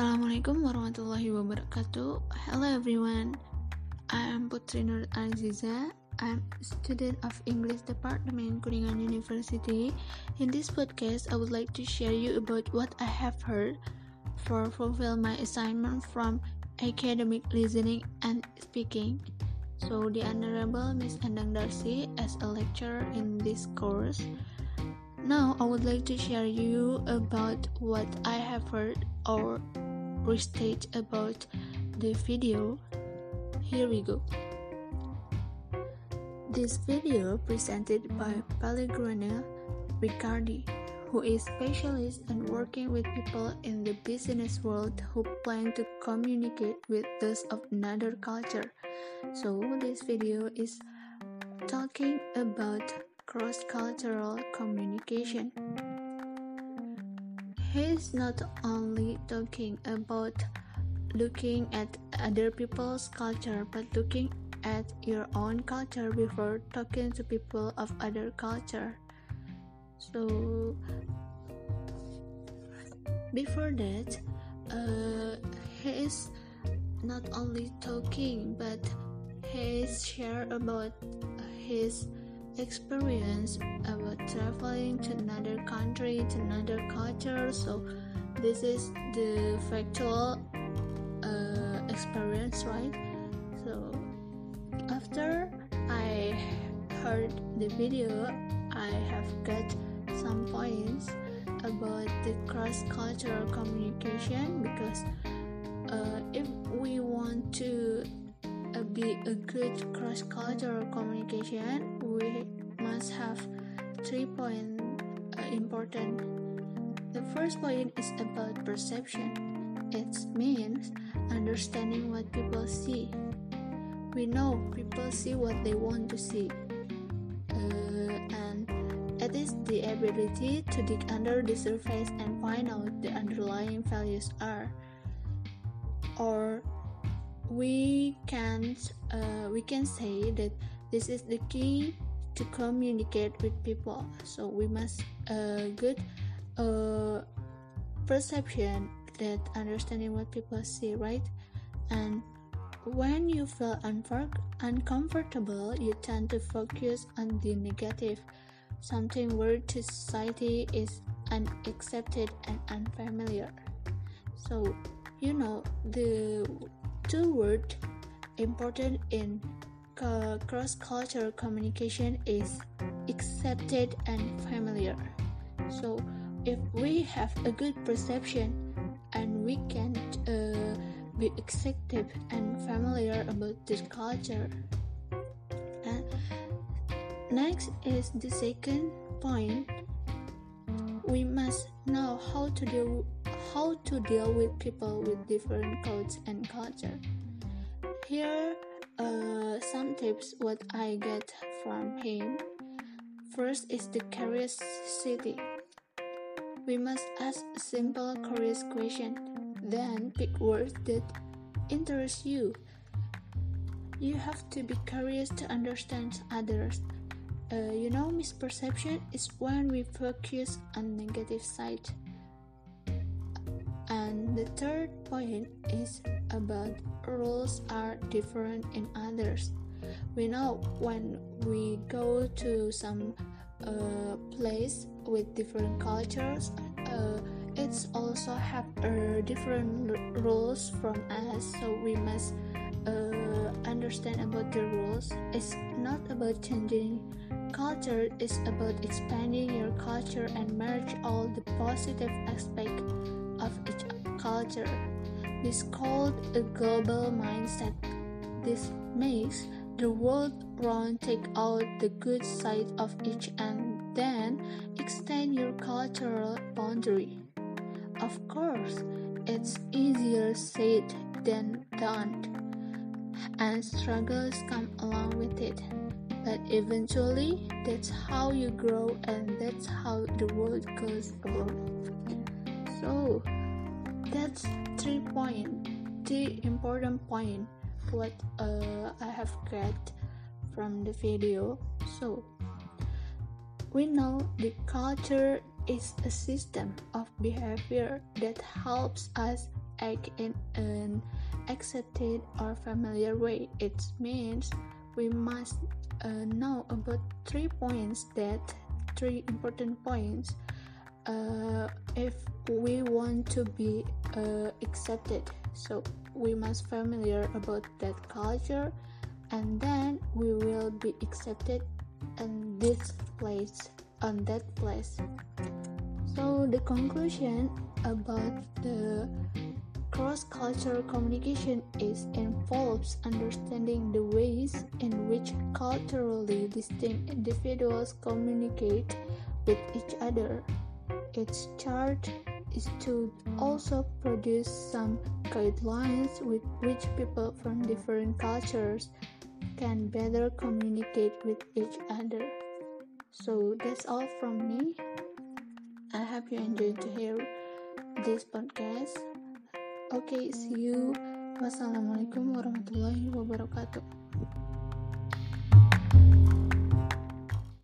Assalamualaikum warahmatullahi wabarakatuh. Hello everyone. I am Putri Nur Aziza. I'm a student of English Department Kuningan University. In this podcast, I would like to share you about what I have heard for fulfill my assignment from academic listening and speaking. So the Honorable Miss Endang Darcy as a lecturer in this course. Now I would like to share you about what I have heard or restate about the video. Here we go. This video presented by Pellegrino Riccardi, who is specialist in working with people in the business world who plan to communicate with those of another culture. So this video is talking about cross-cultural communication. He's not only talking about looking at other people's culture, but looking at your own culture before talking to people of other culture. So before that, uh, he is not only talking, but he is share about his experience about traveling to another country to another culture. So this is the factual uh, experience right? So after i heard the video i have got some points about the cross-cultural communication because uh, if we want to uh, be a good cross-cultural communication we must have three points uh, important. The first point is about perception. It means understanding what people see. We know people see what they want to see uh, and it is the ability to dig under the surface and find out the underlying values are or we can uh, we can say that this is the key to communicate with people. So we must uh, get a perception that understanding what people see right? And when you feel uncomfortable you tend to focus on the negative. Something where to society is unaccepted and unfamiliar. So you know the two words important in uh, cross-cultural communication is accepted and familiar. So if we have a good perception and we can uh, be accepted and familiar about this culture. And next is the second point. We must know how to deal how to deal with people with different codes and culture. Here uh, some tips what I get from him. First is the curiosity. We must ask simple curious question, then pick words that interest you. You have to be curious to understand others. Uh, you know, misperception is when we focus on negative side the third point is about rules are different in others. We know when we go to some uh, place with different cultures, uh, it's also have uh, different rules from us. So we must uh, understand about the rules. It's not about changing culture. It's about expanding your culture and merge all the positive aspect of each culture. This called a global mindset. This makes the world round take out the good side of each and then extend your cultural boundary. Of course, it's easier said than done, and struggles come along with it. But eventually, that's how you grow, and that's how the world goes around. So, that's three point, three important point what uh, I have got from the video. So, we know the culture is a system of behavior that helps us act in an accepted or familiar way. It means we must uh, know about three points that three important points uh, if we want to be uh, accepted. So we must familiar about that culture and then we will be accepted in this place on that place. So the conclusion about the cross-cultural communication is involves understanding the ways in which culturally distinct individuals communicate with each other. Its charge is to also produce some guidelines with which people from different cultures can better communicate with each other. So that's all from me. I hope you enjoyed to hear this podcast. Okay, see you. Wassalamualaikum warahmatullahi wabarakatuh.